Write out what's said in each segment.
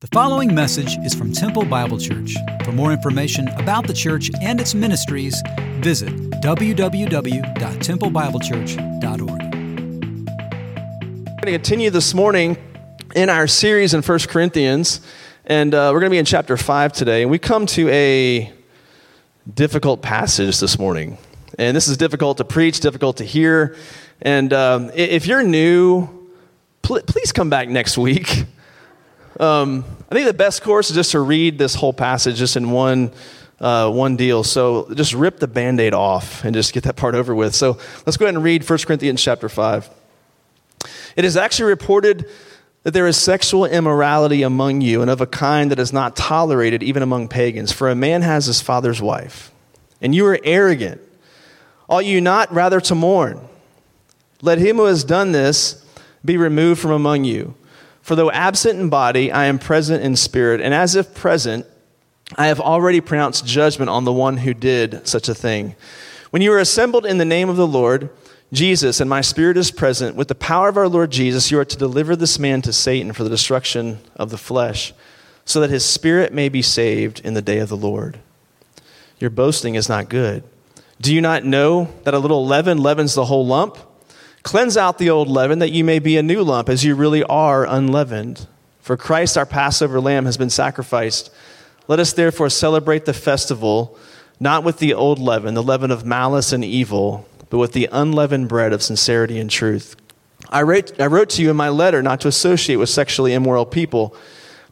The following message is from Temple Bible Church. For more information about the church and its ministries, visit www.templebiblechurch.org. We're going to continue this morning in our series in 1 Corinthians, and uh, we're going to be in chapter 5 today. And we come to a difficult passage this morning. And this is difficult to preach, difficult to hear. And um, if you're new, pl- please come back next week. Um, I think the best course is just to read this whole passage just in one, uh, one deal. So just rip the band aid off and just get that part over with. So let's go ahead and read 1 Corinthians chapter 5. It is actually reported that there is sexual immorality among you and of a kind that is not tolerated even among pagans. For a man has his father's wife, and you are arrogant. Ought you not rather to mourn? Let him who has done this be removed from among you. For though absent in body, I am present in spirit, and as if present, I have already pronounced judgment on the one who did such a thing. When you are assembled in the name of the Lord, Jesus, and my spirit is present, with the power of our Lord Jesus, you are to deliver this man to Satan for the destruction of the flesh, so that his spirit may be saved in the day of the Lord. Your boasting is not good. Do you not know that a little leaven leavens the whole lump? Cleanse out the old leaven that you may be a new lump, as you really are unleavened. For Christ, our Passover lamb, has been sacrificed. Let us therefore celebrate the festival not with the old leaven, the leaven of malice and evil, but with the unleavened bread of sincerity and truth. I wrote, I wrote to you in my letter not to associate with sexually immoral people,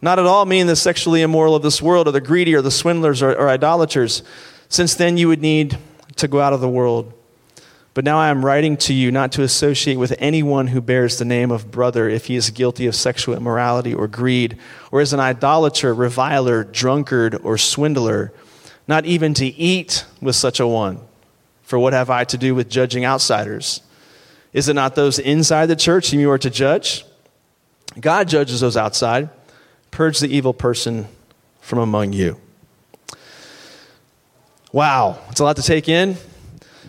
not at all meaning the sexually immoral of this world, or the greedy, or the swindlers, or, or idolaters, since then you would need to go out of the world. But now I am writing to you not to associate with anyone who bears the name of brother if he is guilty of sexual immorality or greed, or is an idolater, reviler, drunkard, or swindler, not even to eat with such a one. For what have I to do with judging outsiders? Is it not those inside the church whom you are to judge? God judges those outside. Purge the evil person from among you. Wow, it's a lot to take in.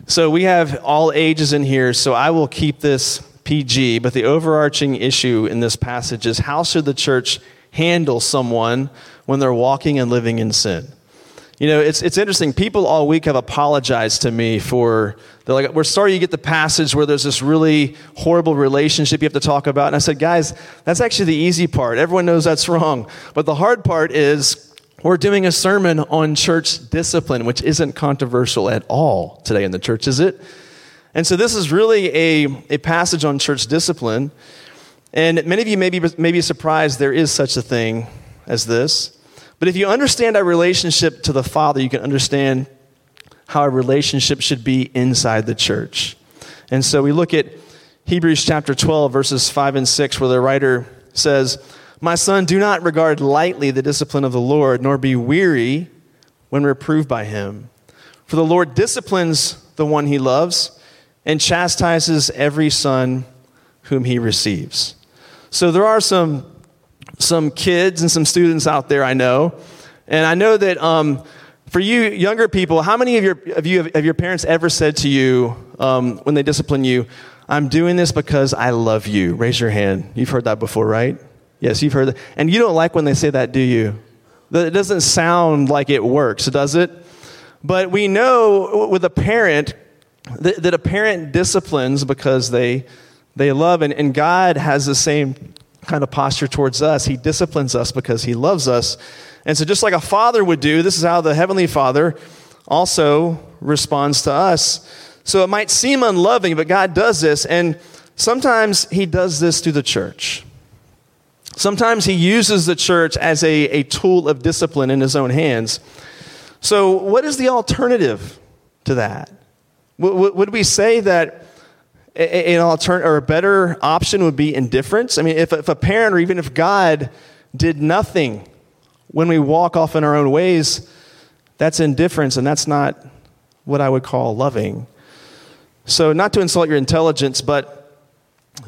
So we have all ages in here, so I will keep this PG, but the overarching issue in this passage is how should the church handle someone when they're walking and living in sin? You know, it's, it's interesting. People all week have apologized to me for, they're like, we're sorry you get the passage where there's this really horrible relationship you have to talk about. And I said, guys, that's actually the easy part. Everyone knows that's wrong. But the hard part is we're doing a sermon on church discipline, which isn't controversial at all today in the church, is it? And so this is really a, a passage on church discipline. And many of you may be, may be surprised there is such a thing as this. But if you understand our relationship to the Father, you can understand how our relationship should be inside the church. And so we look at Hebrews chapter 12, verses 5 and 6, where the writer says, my son, do not regard lightly the discipline of the Lord, nor be weary when reproved by him. For the Lord disciplines the one he loves and chastises every son whom he receives. So there are some, some kids and some students out there I know. And I know that um, for you younger people, how many of your, of you have, have your parents ever said to you um, when they discipline you, I'm doing this because I love you? Raise your hand. You've heard that before, right? Yes, you've heard that. And you don't like when they say that, do you? It doesn't sound like it works, does it? But we know with a parent that, that a parent disciplines because they, they love, and, and God has the same kind of posture towards us. He disciplines us because He loves us. And so, just like a father would do, this is how the Heavenly Father also responds to us. So, it might seem unloving, but God does this, and sometimes He does this through the church. Sometimes he uses the church as a, a tool of discipline in his own hands. So, what is the alternative to that? Would we say that an alternative or a better option would be indifference? I mean, if, if a parent or even if God did nothing when we walk off in our own ways, that's indifference, and that's not what I would call loving. So, not to insult your intelligence, but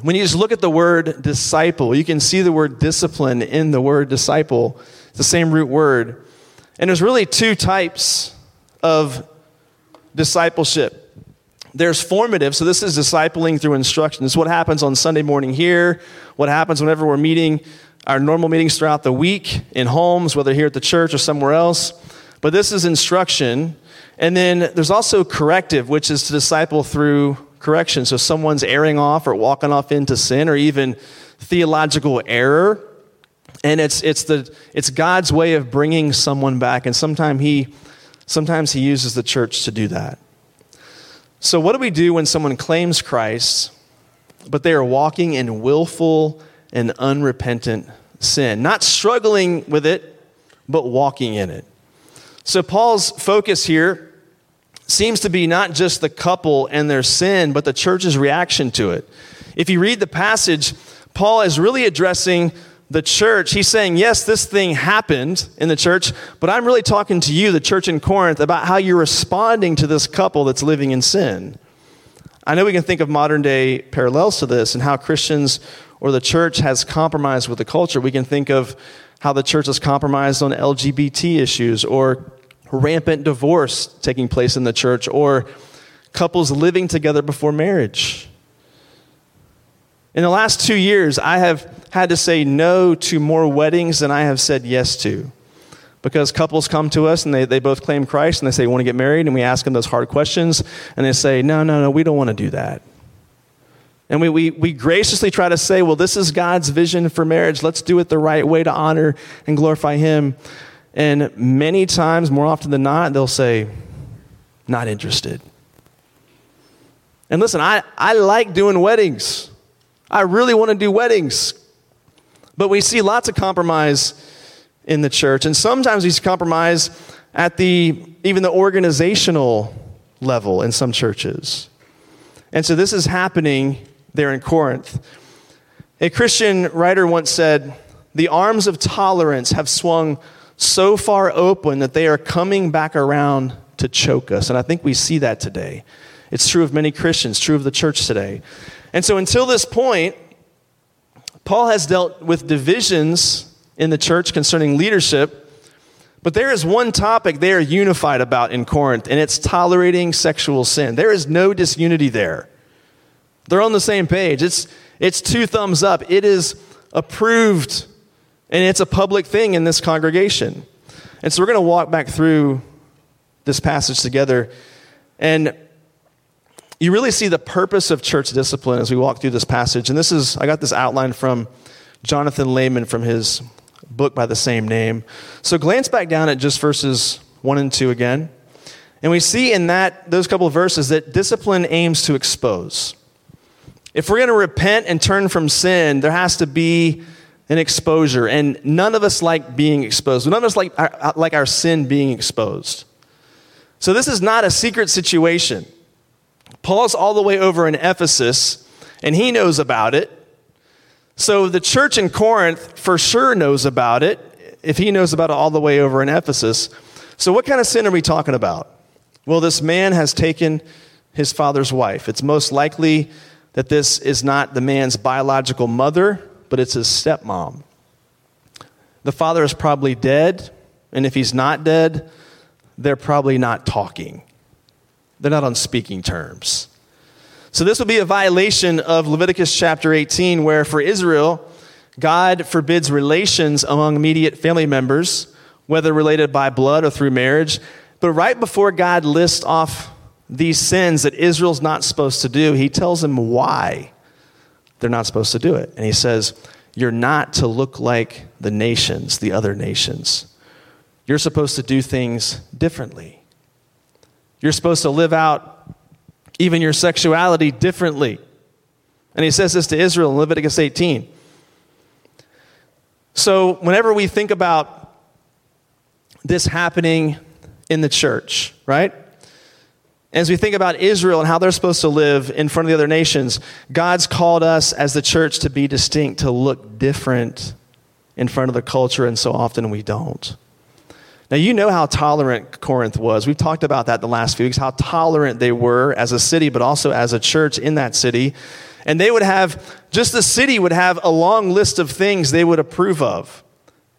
when you just look at the word disciple, you can see the word discipline in the word disciple. It's the same root word. And there's really two types of discipleship. There's formative, so this is discipling through instruction. This is what happens on Sunday morning here, what happens whenever we're meeting our normal meetings throughout the week in homes, whether here at the church or somewhere else. But this is instruction. And then there's also corrective, which is to disciple through correction. So someone's erring off or walking off into sin or even theological error. And it's, it's, the, it's God's way of bringing someone back. And sometimes he, sometimes he uses the church to do that. So, what do we do when someone claims Christ, but they are walking in willful and unrepentant sin? Not struggling with it, but walking in it. So, Paul's focus here seems to be not just the couple and their sin, but the church's reaction to it. If you read the passage, Paul is really addressing the church. He's saying, yes, this thing happened in the church, but I'm really talking to you, the church in Corinth, about how you're responding to this couple that's living in sin. I know we can think of modern day parallels to this and how Christians or the church has compromised with the culture. We can think of how the church has compromised on LGBT issues or rampant divorce taking place in the church or couples living together before marriage. In the last two years, I have had to say no to more weddings than I have said yes to. Because couples come to us and they, they both claim Christ and they say, want to get married? And we ask them those hard questions and they say, no, no, no, we don't want to do that. And we, we, we graciously try to say, well, this is God's vision for marriage. Let's do it the right way to honor and glorify Him. And many times, more often than not, they'll say, not interested. And listen, I, I like doing weddings. I really want to do weddings. But we see lots of compromise in the church, and sometimes we compromise at the even the organizational level in some churches. And so this is happening there in Corinth. A Christian writer once said, "The arms of tolerance have swung so far open that they are coming back around to choke us." And I think we see that today. It's true of many Christians, true of the church today. And so until this point, Paul has dealt with divisions in the church concerning leadership, but there is one topic they are unified about in Corinth, and it's tolerating sexual sin. There is no disunity there. They're on the same page. It's, it's two thumbs up. It is approved, and it's a public thing in this congregation. And so we're going to walk back through this passage together. And you really see the purpose of church discipline as we walk through this passage. And this is, I got this outline from Jonathan Leeman from his book by the same name. So glance back down at just verses 1 and 2 again. And we see in that those couple of verses that discipline aims to expose. If we're going to repent and turn from sin, there has to be an exposure. And none of us like being exposed. None of us like our, uh, like our sin being exposed. So this is not a secret situation. Paul's all the way over in Ephesus, and he knows about it. So the church in Corinth for sure knows about it, if he knows about it all the way over in Ephesus. So, what kind of sin are we talking about? Well, this man has taken his father's wife. It's most likely that this is not the man's biological mother, but it's his stepmom. The father is probably dead, and if he's not dead, they're probably not talking. They're not on speaking terms. So, this would be a violation of Leviticus chapter 18, where for Israel, God forbids relations among immediate family members, whether related by blood or through marriage. But right before God lists off these sins that Israel's not supposed to do, he tells them why they're not supposed to do it. And he says, You're not to look like the nations, the other nations. You're supposed to do things differently. You're supposed to live out even your sexuality differently. And he says this to Israel in Leviticus 18. So, whenever we think about this happening in the church, right? As we think about Israel and how they're supposed to live in front of the other nations, God's called us as the church to be distinct, to look different in front of the culture, and so often we don't. Now, you know how tolerant Corinth was. We've talked about that the last few weeks, how tolerant they were as a city, but also as a church in that city. And they would have, just the city would have a long list of things they would approve of.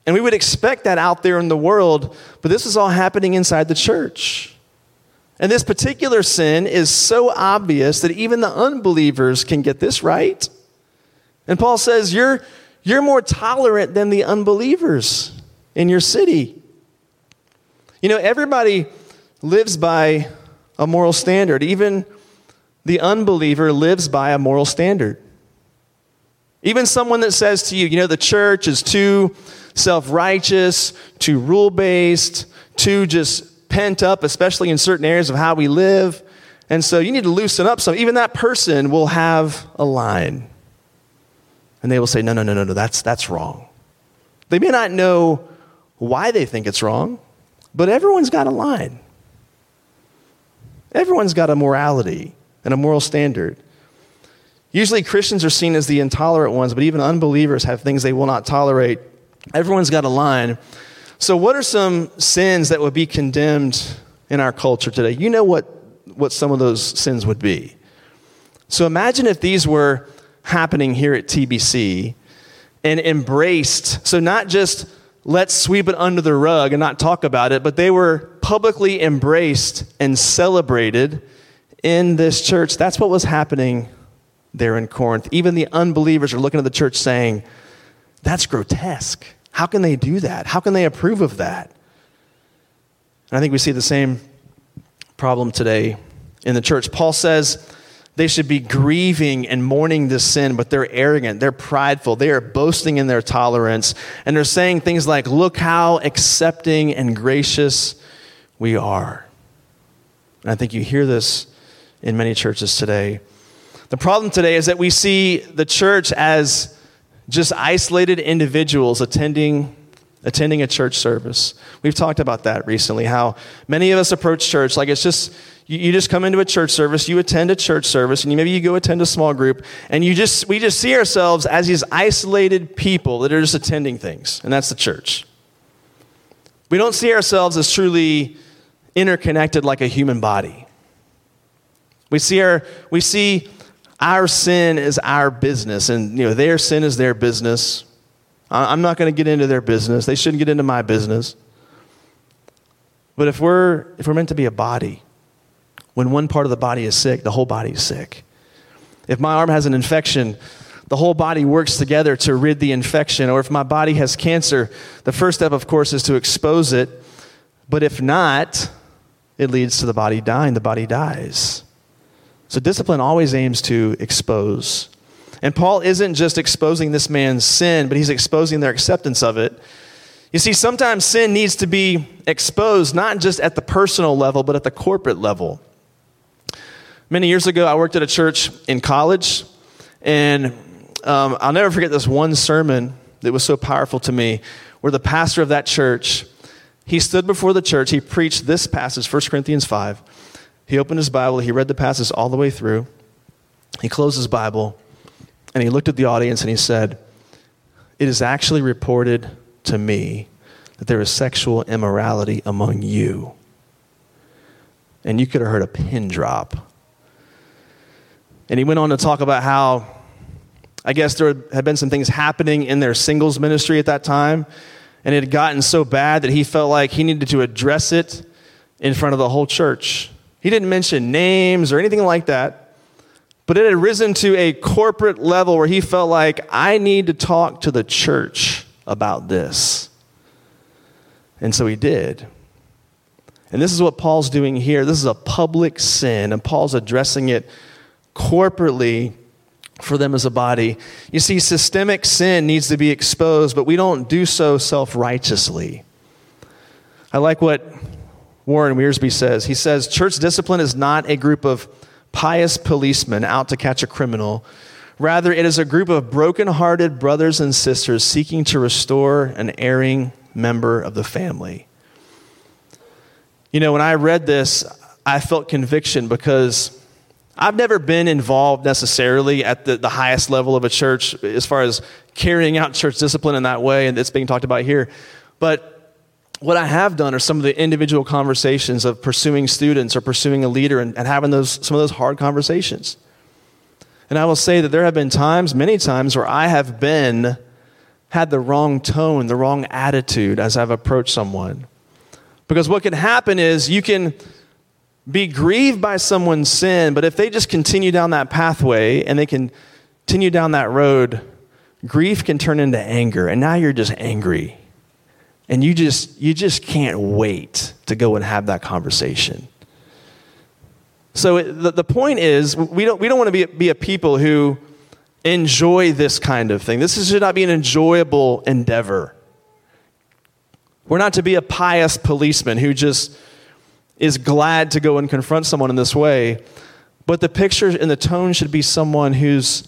And we would expect that out there in the world, but this is all happening inside the church. And this particular sin is so obvious that even the unbelievers can get this right. And Paul says, You're, you're more tolerant than the unbelievers in your city. You know, everybody lives by a moral standard. Even the unbeliever lives by a moral standard. Even someone that says to you, you know, the church is too self righteous, too rule based, too just pent up, especially in certain areas of how we live. And so you need to loosen up some. Even that person will have a line. And they will say, no, no, no, no, no, that's, that's wrong. They may not know why they think it's wrong, but everyone's got a line. Everyone's got a morality and a moral standard. Usually Christians are seen as the intolerant ones, but even unbelievers have things they will not tolerate. Everyone's got a line. So, what are some sins that would be condemned in our culture today? You know what, what some of those sins would be. So, imagine if these were happening here at TBC and embraced. So, not just let's sweep it under the rug and not talk about it, but they were publicly embraced and celebrated in this church. That's what was happening there in Corinth. Even the unbelievers are looking at the church saying, That's grotesque. How can they do that? How can they approve of that? And I think we see the same problem today in the church. Paul says, they should be grieving and mourning this sin, but they're arrogant, they're prideful, they are boasting in their tolerance, and they're saying things like, Look how accepting and gracious we are. And I think you hear this in many churches today. The problem today is that we see the church as just isolated individuals attending attending a church service. We've talked about that recently, how many of us approach church like it's just you, you, just come into a church service, you attend a church service, and you, maybe you go attend a small group, and you just we just see ourselves as these isolated people that are just attending things, and that's the church. We don't see ourselves as truly interconnected like a human body. We see our we see our sin is our business, and you know their sin is their business. I'm not going to get into their business. They shouldn't get into my business. But if we're if we're meant to be a body, when one part of the body is sick, the whole body is sick. If my arm has an infection, the whole body works together to rid the infection. Or if my body has cancer, the first step, of course, is to expose it. But if not, it leads to the body dying. The body dies. So discipline always aims to expose. And Paul isn't just exposing this man's sin, but he's exposing their acceptance of it. You see, sometimes sin needs to be exposed, not just at the personal level, but at the corporate level. Many years ago, I worked at a church in college, and um, I'll never forget this one sermon that was so powerful to me, where the pastor of that church, he stood before the church, he preached this passage, 1 Corinthians 5. He opened his Bible, he read the passage all the way through. He closed his Bible, and he looked at the audience and he said, It is actually reported to me that there is sexual immorality among you. And you could have heard a pin drop and he went on to talk about how, I guess, there had been some things happening in their singles ministry at that time. And it had gotten so bad that he felt like he needed to address it in front of the whole church. He didn't mention names or anything like that, but it had risen to a corporate level where he felt like, I need to talk to the church about this. And so he did. And this is what Paul's doing here. This is a public sin, and Paul's addressing it corporately for them as a body. You see, systemic sin needs to be exposed, but we don't do so self righteously. I like what Warren Wiersbe says. He says, Church discipline is not a group of pious policemen out to catch a criminal. Rather, it is a group of broken-hearted brothers and sisters seeking to restore an erring member of the family. You know, when I read this, I felt conviction because I've never been involved necessarily at the, the highest level of a church as far as carrying out church discipline in that way, and it's being talked about here. But what I have done are some of the individual conversations of pursuing students or pursuing a leader and, and having those, some of those hard conversations. And I will say that there have been times, many times, where I have been, had the wrong tone, the wrong attitude as I've approached someone. Because what can happen is you can be grieved by someone's sin, but if they just continue down that pathway and they continue down that road, grief can turn into anger, and now you're just angry. And you just, you just can't wait to go and have that conversation. So the, the point is, we don't, we don't want to be, be a people who enjoy this kind of thing. This should not be an enjoyable endeavor. We're not to be a pious policeman who just is glad to go and confront someone in this way. But the picture and the tone should be someone who's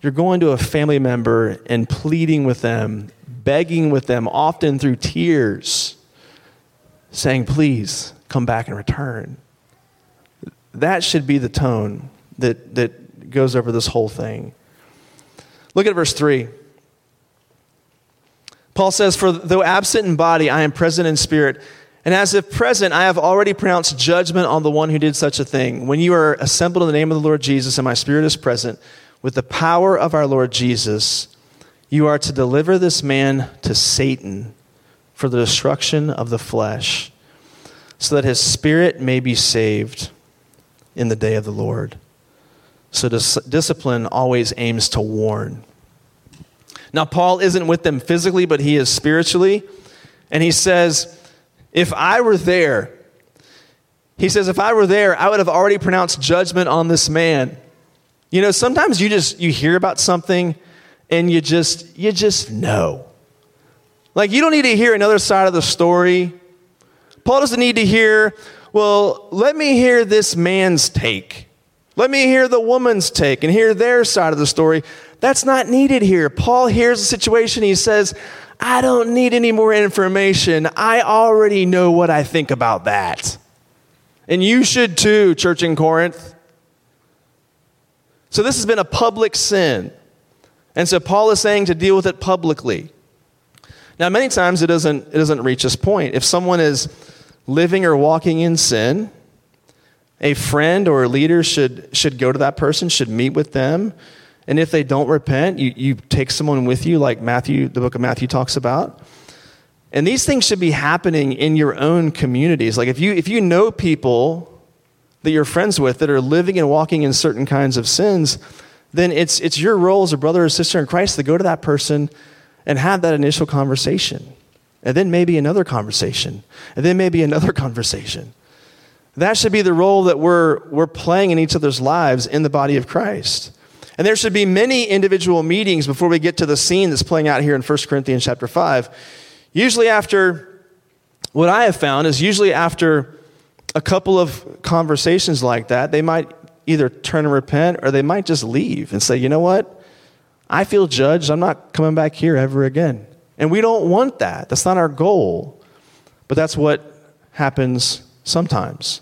you're going to a family member and pleading with them, begging with them, often through tears, saying, Please come back and return. That should be the tone that, that goes over this whole thing. Look at verse 3. Paul says, For though absent in body, I am present in spirit. And as if present, I have already pronounced judgment on the one who did such a thing. When you are assembled in the name of the Lord Jesus, and my spirit is present, with the power of our Lord Jesus, you are to deliver this man to Satan for the destruction of the flesh, so that his spirit may be saved in the day of the Lord. So dis- discipline always aims to warn. Now, Paul isn't with them physically, but he is spiritually. And he says, If I were there, he says, if I were there, I would have already pronounced judgment on this man. You know, sometimes you just you hear about something and you just you just know. Like you don't need to hear another side of the story. Paul doesn't need to hear, well, let me hear this man's take. Let me hear the woman's take and hear their side of the story. That's not needed here. Paul hears the situation. He says, I don't need any more information. I already know what I think about that. And you should too, church in Corinth. So this has been a public sin. And so Paul is saying to deal with it publicly. Now, many times it doesn't, it doesn't reach this point. If someone is living or walking in sin, a friend or a leader should, should go to that person, should meet with them. And if they don't repent, you, you take someone with you, like Matthew, the book of Matthew talks about. And these things should be happening in your own communities. Like if you, if you know people that you're friends with that are living and walking in certain kinds of sins, then it's, it's your role as a brother or sister in Christ to go to that person and have that initial conversation. And then maybe another conversation. And then maybe another conversation. That should be the role that we're, we're playing in each other's lives in the body of Christ. And there should be many individual meetings before we get to the scene that's playing out here in 1 Corinthians chapter 5. Usually after, what I have found is usually after a couple of conversations like that, they might either turn and repent or they might just leave and say, you know what? I feel judged. I'm not coming back here ever again. And we don't want that. That's not our goal. But that's what happens sometimes.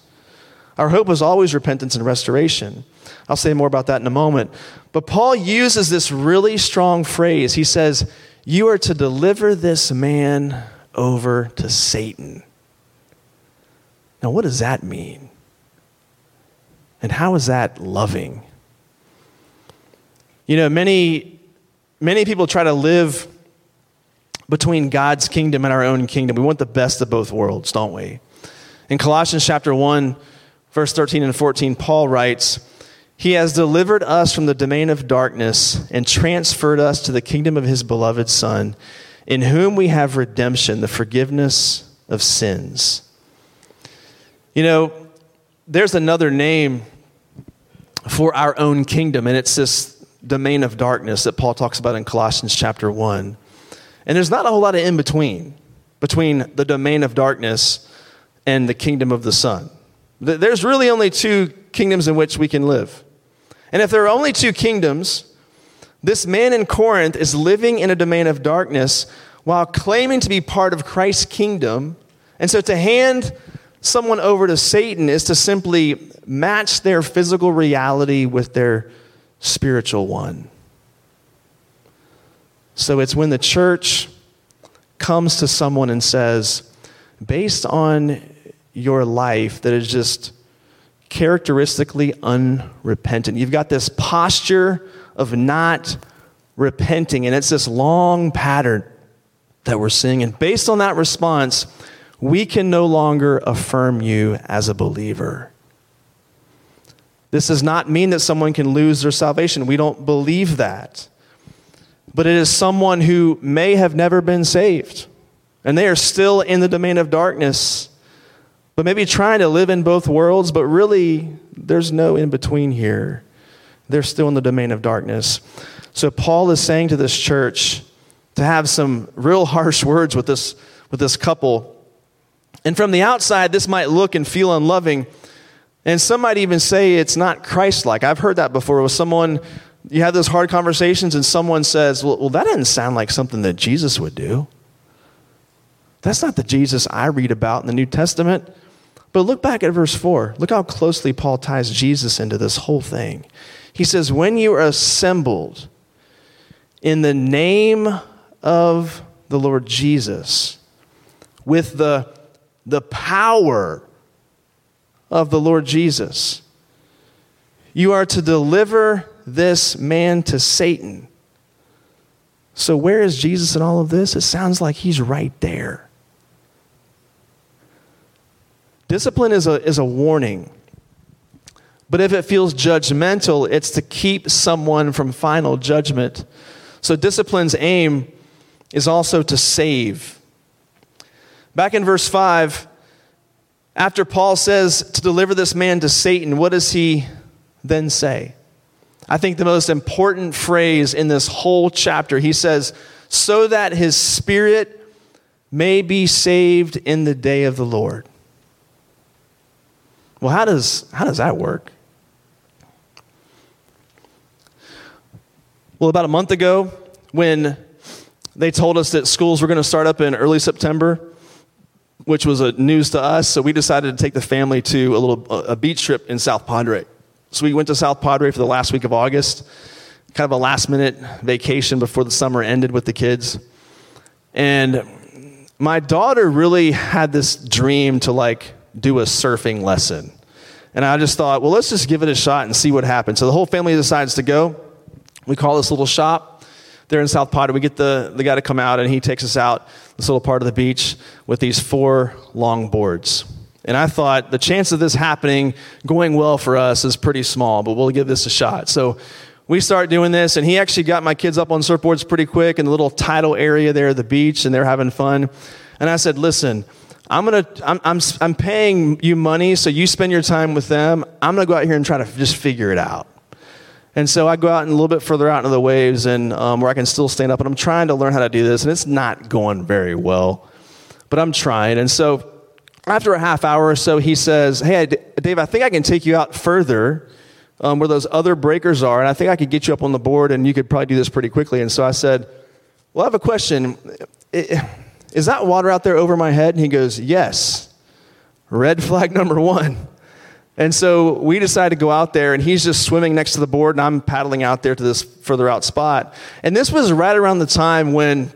Our hope is always repentance and restoration. I'll say more about that in a moment. But Paul uses this really strong phrase. He says, You are to deliver this man over to Satan. Now, what does that mean? And how is that loving? You know, many, many people try to live between God's kingdom and our own kingdom. We want the best of both worlds, don't we? In Colossians chapter 1, verse 13 and 14, Paul writes, He has delivered us from the domain of darkness and transferred us to the kingdom of His beloved Son, in whom we have redemption, the forgiveness of sins. You know, there's another name for our own kingdom, and it's this domain of darkness that Paul talks about in Colossians chapter 1. And there's not a whole lot of in between, between the domain of darkness and the kingdom of the Son. There's really only two kingdoms in which we can live. And if there are only two kingdoms, this man in Corinth is living in a domain of darkness while claiming to be part of Christ's kingdom. And so to hand someone over to Satan is to simply match their physical reality with their spiritual one. So it's when the church comes to someone and says, based on your life that is just characteristically unrepentant, you've got this posture of not repenting, and it's this long pattern that we're seeing. And based on that response, we can no longer affirm you as a believer. This does not mean that someone can lose their salvation. We don't believe that. but it is someone who may have never been saved. And they are still in the domain of darkness, but maybe trying to live in both worlds, but really there's no in between here. They're still in the domain of darkness. So Paul is saying to this church to have some real harsh words with this, with this couple. And from the outside, this might look and feel unloving. And some might even say it's not Christ like. I've heard that before with someone, you have those hard conversations, and someone says, well, well, that doesn't sound like something that Jesus would do. That's not the Jesus I read about in the New Testament. But look back at verse 4. Look how closely Paul ties Jesus into this whole thing. He says, When you are assembled in the name of the Lord Jesus, with the, the power of the Lord Jesus, you are to deliver this man to Satan. So, where is Jesus in all of this? It sounds like he's right there. Discipline is a, is a warning. But if it feels judgmental, it's to keep someone from final judgment. So discipline's aim is also to save. Back in verse 5, after Paul says to deliver this man to Satan, what does he then say? I think the most important phrase in this whole chapter, he says, so that his spirit may be saved in the day of the Lord. Well, how does, how does that work? Well, about a month ago, when they told us that schools were going to start up in early September, which was a news to us, so we decided to take the family to a little a beach trip in South Padre. So we went to South Padre for the last week of August, kind of a last minute vacation before the summer ended with the kids. And my daughter really had this dream to like do a surfing lesson. And I just thought, well, let's just give it a shot and see what happens. So the whole family decides to go. We call this little shop there in South Padre. We get the, the guy to come out, and he takes us out this little part of the beach with these four long boards. And I thought the chance of this happening, going well for us, is pretty small, but we'll give this a shot. So we start doing this, and he actually got my kids up on surfboards pretty quick in the little tidal area there at the beach, and they're having fun. And I said, listen, I'm gonna, I'm, I'm, I'm paying you money, so you spend your time with them. I'm gonna go out here and try to just figure it out. And so I go out and a little bit further out into the waves and um, where I can still stand up. And I'm trying to learn how to do this. And it's not going very well, but I'm trying. And so after a half hour or so, he says, Hey, Dave, I think I can take you out further um, where those other breakers are. And I think I could get you up on the board and you could probably do this pretty quickly. And so I said, Well, I have a question. Is that water out there over my head? And he goes, Yes. Red flag number one. And so we decided to go out there, and he's just swimming next to the board, and I'm paddling out there to this further out spot. And this was right around the time when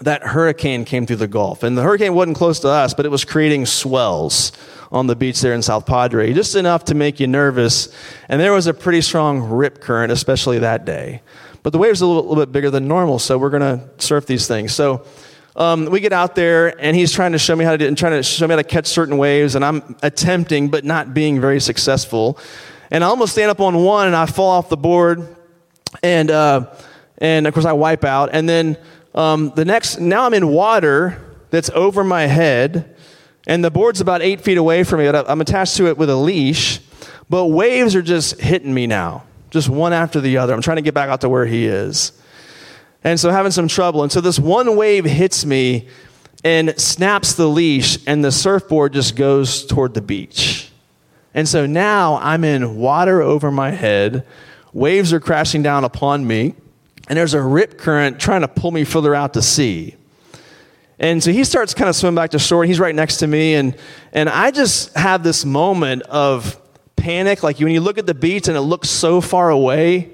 that hurricane came through the Gulf. And the hurricane wasn't close to us, but it was creating swells on the beach there in South Padre, just enough to make you nervous. And there was a pretty strong rip current, especially that day. But the waves are a little, little bit bigger than normal, so we're going to surf these things. So um, we get out there and he's trying to show me how to do and trying to show me how to catch certain waves and i'm attempting but not being very successful. And i almost stand up on one and i fall off the board and uh, and of course i wipe out. And then um, the next now i'm in water that's over my head and the board's about eight feet away from me i'm attached to it with a leash but waves are just hitting me now just one after the other. I'm trying to get back out to where he is and so having some trouble. And so this one wave hits me and snaps the leash, and the surfboard just goes toward the beach. And so now I'm in water over my head, waves are crashing down upon me, and there's a rip current trying to pull me further out to sea. And so he starts kind of swimming back to shore, he's right next to me, and, and I just have this moment of panic. Like when you look at the beach and it looks so far away,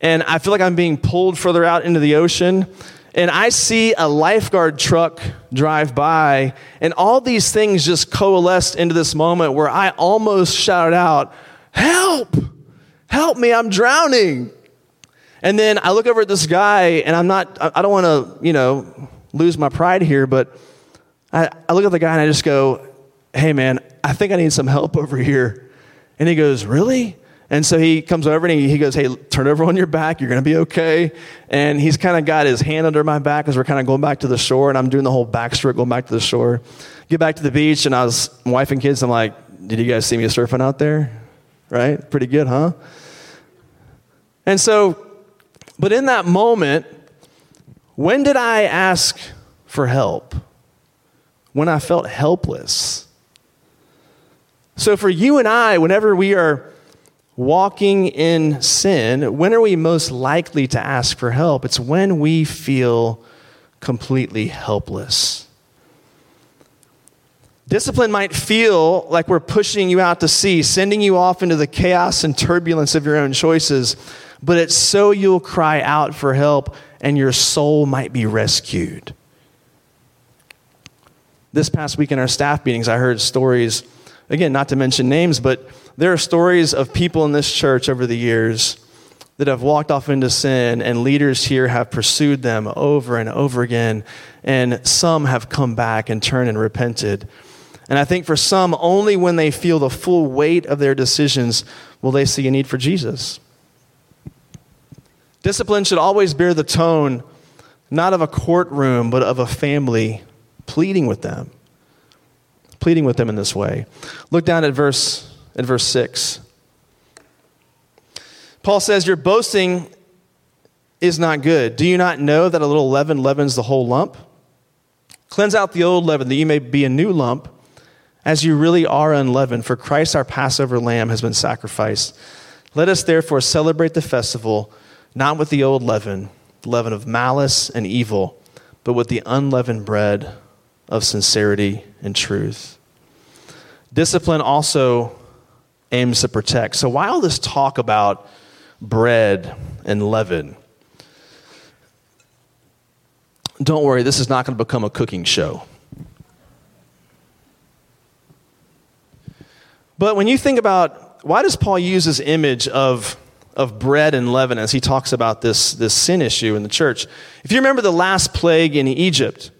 and I feel like I'm being pulled further out into the ocean. And I see a lifeguard truck drive by, and all these things just coalesced into this moment where I almost shouted out, Help! Help me, I'm drowning. And then I look over at this guy, and I'm not, I don't want to, you know, lose my pride here, but I, I look at the guy and I just go, Hey, man, I think I need some help over here. And he goes, Really? And so he comes over and he, goes, Hey, turn over on your back. You're going to be okay. And he's kind of got his hand under my back as we're kind of going back to the shore. And I'm doing the whole backstroke going back to the shore. Get back to the beach. And I was, wife and kids, I'm like, Did you guys see me surfing out there? Right? Pretty good, huh? And so, but in that moment, when did I ask for help? When I felt helpless. So, for you and I, whenever we are walking in sin, when are we most likely to ask for help? It's when we feel completely helpless. Discipline might feel like we're pushing you out to sea, sending you off into the chaos and turbulence of your own choices, but it's so you'll cry out for help and your soul might be rescued. This past week in our staff meetings, I heard stories, again, not to mention names, but there are stories of people in this church over the years that have walked off into sin, and leaders here have pursued them over and over again, and some have come back and turned and repented. And I think for some, only when they feel the full weight of their decisions will they see a need for Jesus. Discipline should always bear the tone not of a courtroom, but of a family pleading with them. Pleading with them in this way. Look down at verse at verse 6. Paul says, Your boasting is not good. Do you not know that a little leaven leavens the whole lump? Cleanse out the old leaven that you may be a new lump, as you really are unleavened, for Christ our Passover lamb has been sacrificed. Let us therefore celebrate the festival not with the old leaven, the leaven of malice and evil, but with the unleavened bread of sincerity and truth. Discipline also aims to protect. So, why all this talk about bread and leaven? Don't worry, this is not going to become a cooking show. But when you think about why does Paul use this image of, of bread and leaven as he talks about this, this sin issue in the church? If you remember the last plague in Egypt,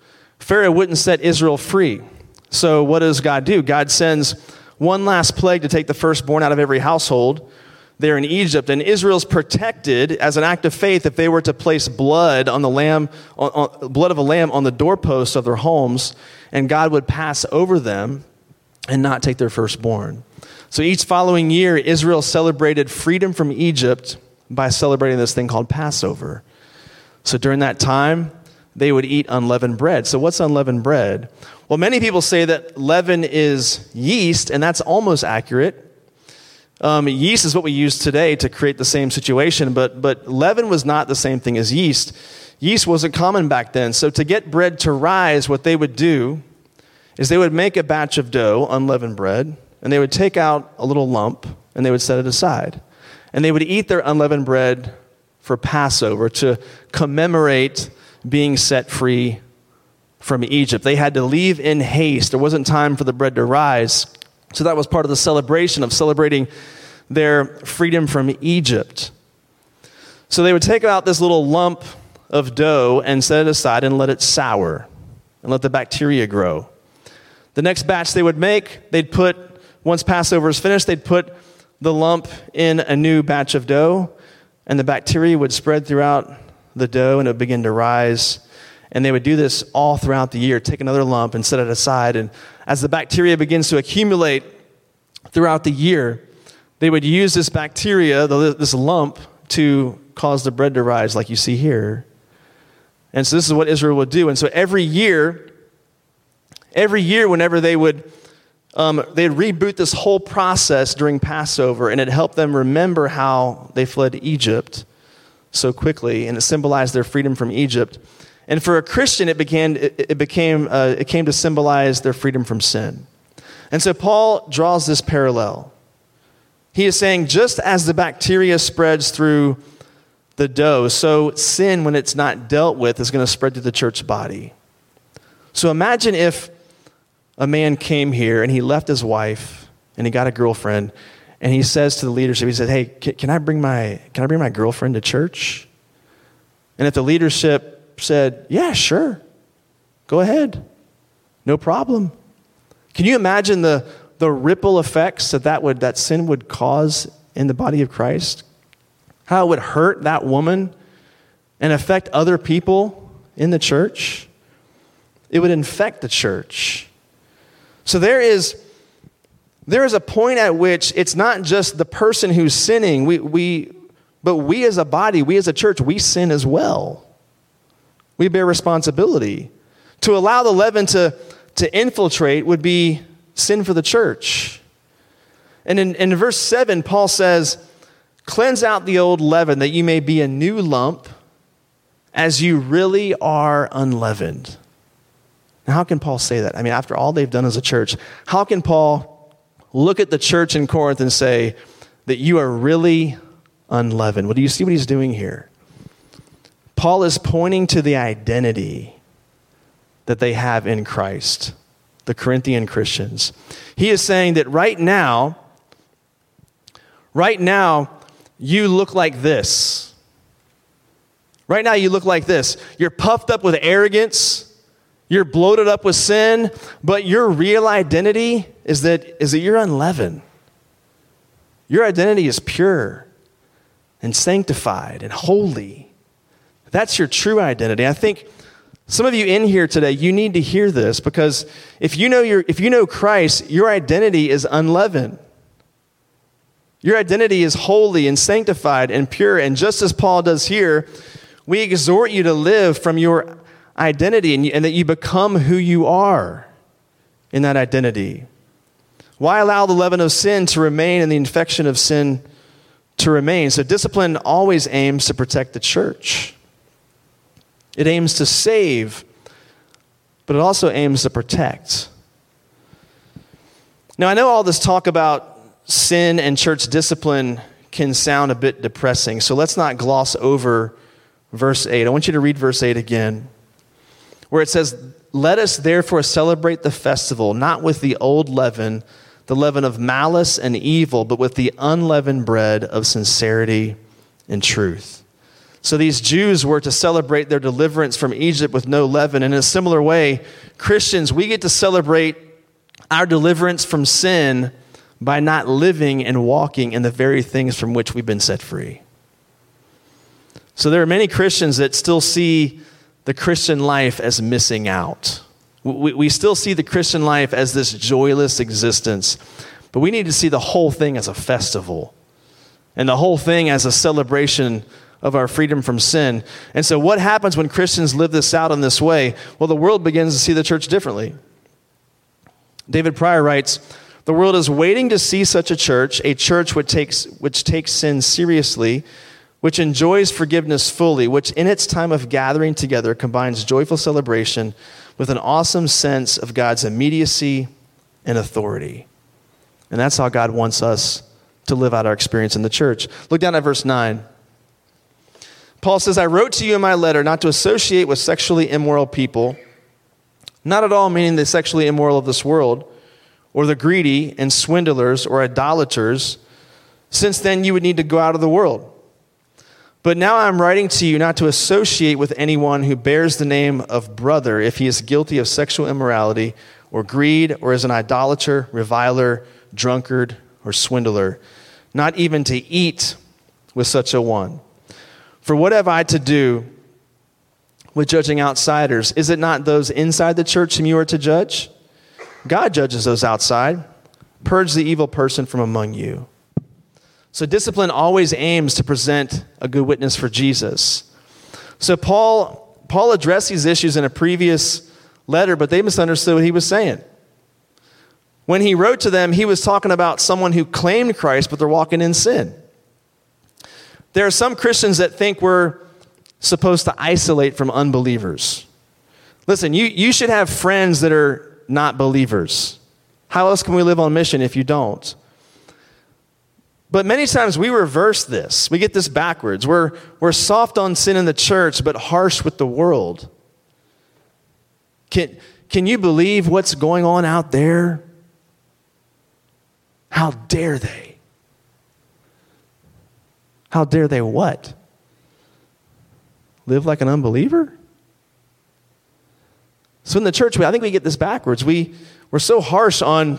Pharaoh wouldn't set Israel free. So, what does God do? God sends one last plague to take the firstborn out of every household there in Egypt. And Israel's protected as an act of faith if they were to place blood on the lamb, on, on, blood of a lamb on the doorposts of their homes, and God would pass over them and not take their firstborn. So each following year, Israel celebrated freedom from Egypt by celebrating this thing called Passover. So during that time, they would eat unleavened bread. So, what's unleavened bread? Well, many people say that leaven is yeast, and that's almost accurate. Um, yeast is what we use today to create the same situation, but, but leaven was not the same thing as yeast. Yeast wasn't common back then. So, to get bread to rise, what they would do is they would make a batch of dough, unleavened bread, and they would take out a little lump and they would set it aside. And they would eat their unleavened bread for Passover to commemorate being set free from Egypt. They had to leave in haste. There wasn't time for the bread to rise. So that was part of the celebration of celebrating their freedom from Egypt. So they would take out this little lump of dough and set it aside and let it sour and let the bacteria grow. The next batch they would make, they'd put, once Passover is finished, they'd put the lump in a new batch of dough, and the bacteria would spread throughout the dough and it would begin to rise. And they would do this all throughout the year, take another lump and set it aside. And as the bacteria begins to accumulate throughout the year, they would use this bacteria, this lump, to cause the bread to rise, like you see here. And so this is what Israel would do. And so every year, every year, whenever they would, um, they'd reboot this whole process during Passover, and it helped them remember how they fled Egypt so quickly, and it symbolized their freedom from Egypt. And for a Christian, it, began, it, became, uh, it came to symbolize their freedom from sin. And so Paul draws this parallel. He is saying, just as the bacteria spreads through the dough, so sin, when it's not dealt with, is going to spread through the church body. So imagine if a man came here and he left his wife and he got a girlfriend and he says to the leadership, he said, Hey, can, I bring my, can I bring my girlfriend to church? And if the leadership said, Yeah, sure, go ahead, no problem. Can you imagine the, the ripple effects that that, would, that sin would cause in the body of Christ? How it would hurt that woman and affect other people in the church? It would infect the church. So there is, there is a point at which it's not just the person who's sinning, we, we, but we as a body, we as a church, we sin as well. We bear responsibility. To allow the leaven to, to infiltrate would be sin for the church. And in, in verse 7, Paul says, Cleanse out the old leaven that you may be a new lump as you really are unleavened. Now, how can Paul say that? I mean, after all they've done as a church, how can Paul look at the church in Corinth and say that you are really unleavened? Well, do you see what he's doing here? Paul is pointing to the identity that they have in Christ, the Corinthian Christians. He is saying that right now, right now, you look like this. Right now, you look like this. You're puffed up with arrogance. You're bloated up with sin, but your real identity is that, is that you're unleavened. Your identity is pure and sanctified and holy. That's your true identity. I think some of you in here today, you need to hear this because if you know, your, if you know Christ, your identity is unleavened. Your identity is holy and sanctified and pure. And just as Paul does here, we exhort you to live from your identity and, and that you become who you are in that identity. Why allow the leaven of sin to remain and the infection of sin to remain? So, discipline always aims to protect the church. It aims to save, but it also aims to protect. Now, I know all this talk about sin and church discipline can sound a bit depressing, so let's not gloss over verse 8. I want you to read verse 8 again where it says, Let us therefore celebrate the festival, not with the old leaven, the leaven of malice and evil, but with the unleavened bread of sincerity and truth. So these Jews were to celebrate their deliverance from Egypt with no leaven. And in a similar way, Christians, we get to celebrate our deliverance from sin by not living and walking in the very things from which we've been set free. So there are many Christians that still see the Christian life as missing out. We, we still see the Christian life as this joyless existence, but we need to see the whole thing as a festival and the whole thing as a celebration of our freedom from sin. And so, what happens when Christians live this out in this way? Well, the world begins to see the church differently. David Prior writes, the world is waiting to see such a church, a church which takes, which takes sin seriously which enjoys forgiveness fully, which in its time of gathering together combines joyful celebration with an awesome sense of God's immediacy and authority. And that's how God wants us to live out our experience in the church. Look down at verse 9. Paul says, I wrote to you in my letter not to associate with sexually immoral people, not at all meaning the sexually immoral of this world, or the greedy and swindlers or idolaters, since then you would need to go out of the world. But now I'm writing to you not to associate with anyone who bears the name of brother if he is guilty of sexual immorality or greed or is an idolater, reviler, drunkard, or swindler, not even to eat with such a one. For what have I to do with judging outsiders? Is it not those inside the church whom you are to judge? God judges those outside. Purge the evil person from among you. So discipline always aims to present a good witness for Jesus. So Paul Paul addressed these issues in a previous letter, but they misunderstood what he was saying. When he wrote to them, he was talking about someone who claimed Christ, but they're walking in sin. There are some Christians that think we're supposed to isolate from unbelievers. Listen, you, you should have friends that are not believers. How else can we live on mission if you don't? But many times we reverse this. We get this backwards. We're, we're soft on sin in the church, but harsh with the world. Can, can you believe what's going on out there? How dare they? How dare they what? Live like an unbeliever? So in the church, I think we get this backwards. We, we're so harsh on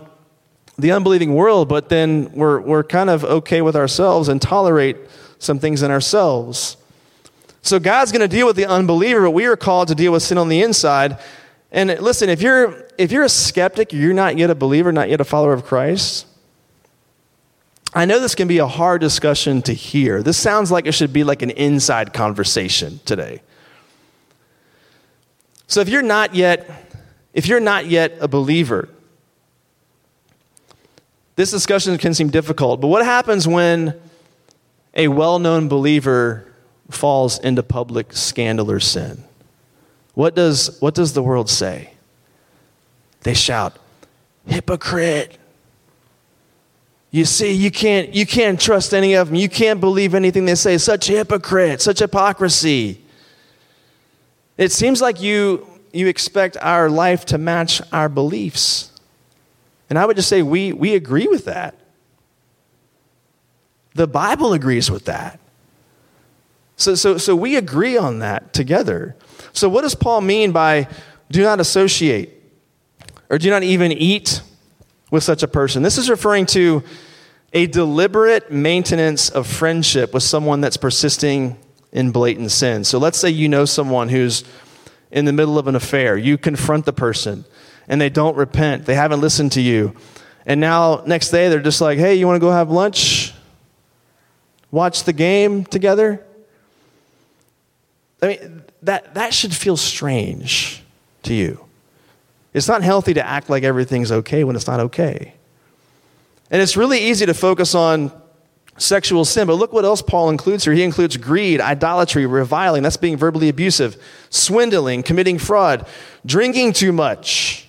the unbelieving world, but then we're, we're kind of okay with ourselves and tolerate some things in ourselves. So God's going to deal with the unbeliever, but we are called to deal with sin on the inside. And listen, if you're if you're a skeptic, you're not yet a believer, not yet a follower of Christ. I know this can be a hard discussion to hear. This sounds like it should be like an inside conversation today. So if you're not yet if you're not yet a believer, this discussion can seem difficult. But what happens when a well-known believer falls into public scandal or sin? What does, what does the world say? They shout, hypocrite. You see, you can't, you can't trust any of them. You can't believe anything they say. Such hypocrite, such hypocrisy. It seems like you, you expect our life to match our beliefs. And I would just say we, we agree with that. The Bible agrees with that. So, so, so we agree on that together. So, what does Paul mean by do not associate or do not even eat with such a person? This is referring to a deliberate maintenance of friendship with someone that's persisting in blatant sin. So, let's say you know someone who's in the middle of an affair. You confront the person and they don't repent, they haven't listened to you. And now, next day, they're just like, hey, you want to go have lunch? Watch the game together? I mean, that, that should feel strange to you. It's not healthy to act like everything's okay when it's not okay. And it's really easy to focus on sexual sin, but look what else Paul includes here. He includes greed, idolatry, reviling, that's being verbally abusive, swindling, committing fraud, drinking too much.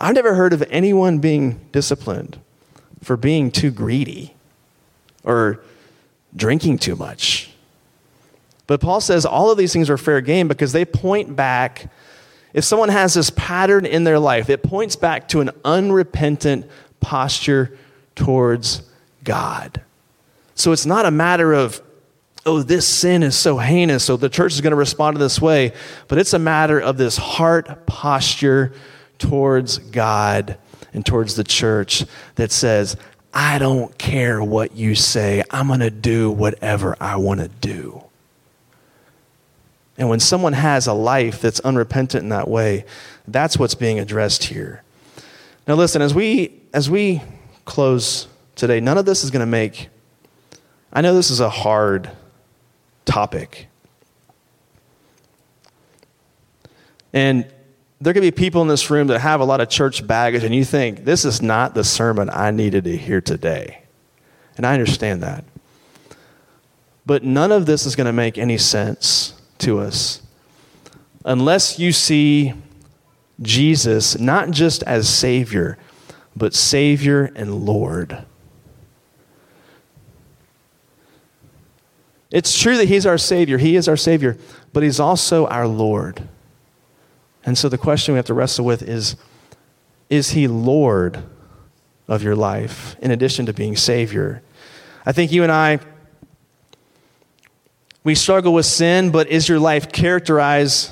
I've never heard of anyone being disciplined for being too greedy or drinking too much. But Paul says all of these things are fair game because they point back. If someone has this pattern in their life, it points back to an unrepentant posture towards God. So it's not a matter of, oh, this sin is so heinous, so the church is going to respond to this way, but it's a matter of this heart posture towards God and towards the church that says, I don't care what you say, I'm going to do whatever I want to do. And when someone has a life that's unrepentant in that way, that's what's being addressed here. Now listen, as we as we close today, none of this is going to make I know this is a hard topic. And there could be people in this room that have a lot of church baggage, and you think, this is not the sermon I needed to hear today. And I understand that. But none of this is going to make any sense to us unless you see Jesus not just as Savior, but Savior and Lord. It's true that He's our Savior, He is our Savior, but He's also our Lord. And so the question we have to wrestle with is Is He Lord of your life in addition to being Savior? I think you and I we struggle with sin, but is your life characterized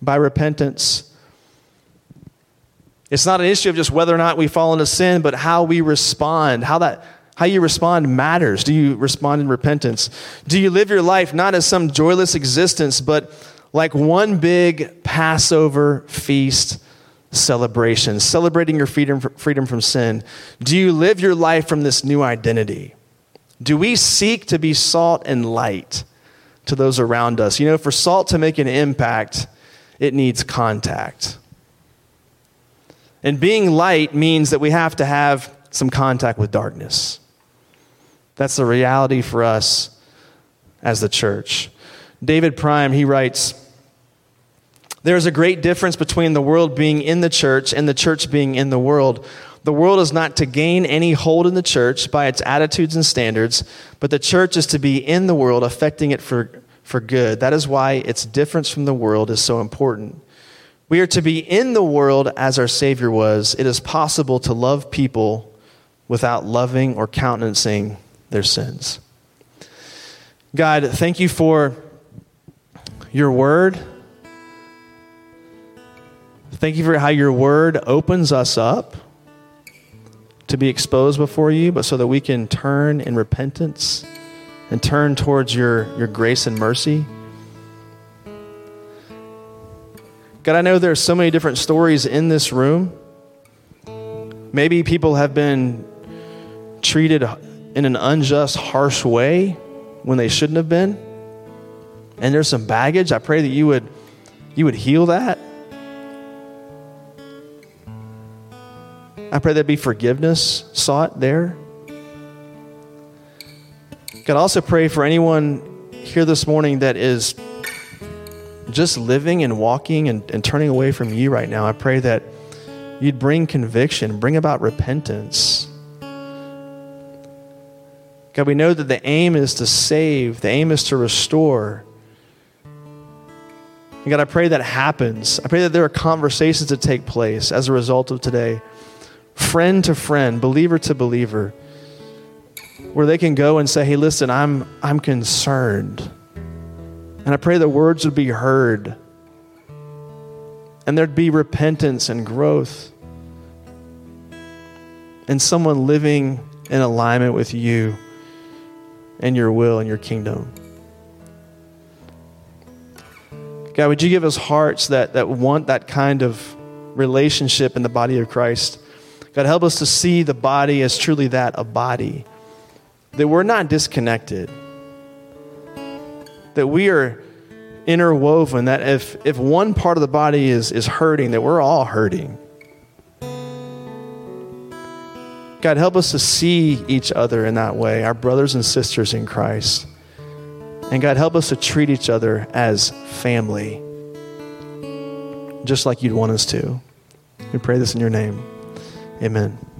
by repentance? It's not an issue of just whether or not we fall into sin, but how we respond. How that how you respond matters. Do you respond in repentance? Do you live your life not as some joyless existence, but like one big Passover feast celebration, celebrating your freedom, freedom from sin? Do you live your life from this new identity? Do we seek to be salt and light? to those around us. You know, for salt to make an impact, it needs contact. And being light means that we have to have some contact with darkness. That's the reality for us as the church. David Prime, he writes, there is a great difference between the world being in the church and the church being in the world. The world is not to gain any hold in the church by its attitudes and standards, but the church is to be in the world, affecting it for, for good. That is why its difference from the world is so important. We are to be in the world as our Savior was. It is possible to love people without loving or countenancing their sins. God, thank you for your word. Thank you for how your word opens us up to be exposed before you, but so that we can turn in repentance and turn towards your, your grace and mercy. God, I know there's so many different stories in this room. Maybe people have been treated in an unjust, harsh way when they shouldn't have been. And there's some baggage. I pray that you would you would heal that. I pray there'd be forgiveness sought there. God, I also pray for anyone here this morning that is just living and walking and, and turning away from you right now. I pray that you'd bring conviction, bring about repentance. God, we know that the aim is to save, the aim is to restore. And God, I pray that happens. I pray that there are conversations that take place as a result of today, friend to friend, believer to believer where they can go and say, hey, listen, I'm, I'm concerned. And I pray the words would be heard and there'd be repentance and growth and someone living in alignment with you and your will and your kingdom. God, would you give us hearts that, that want that kind of relationship in the body of Christ? God, help us to see the body as truly that a body that we're not disconnected, that we are interwoven, that if, if one part of the body is, is hurting, that we're all hurting. God, help us to see each other in that way, our brothers and sisters in Christ. And God, help us to treat each other as family, just like you'd want us to. We pray this in your name. Amen.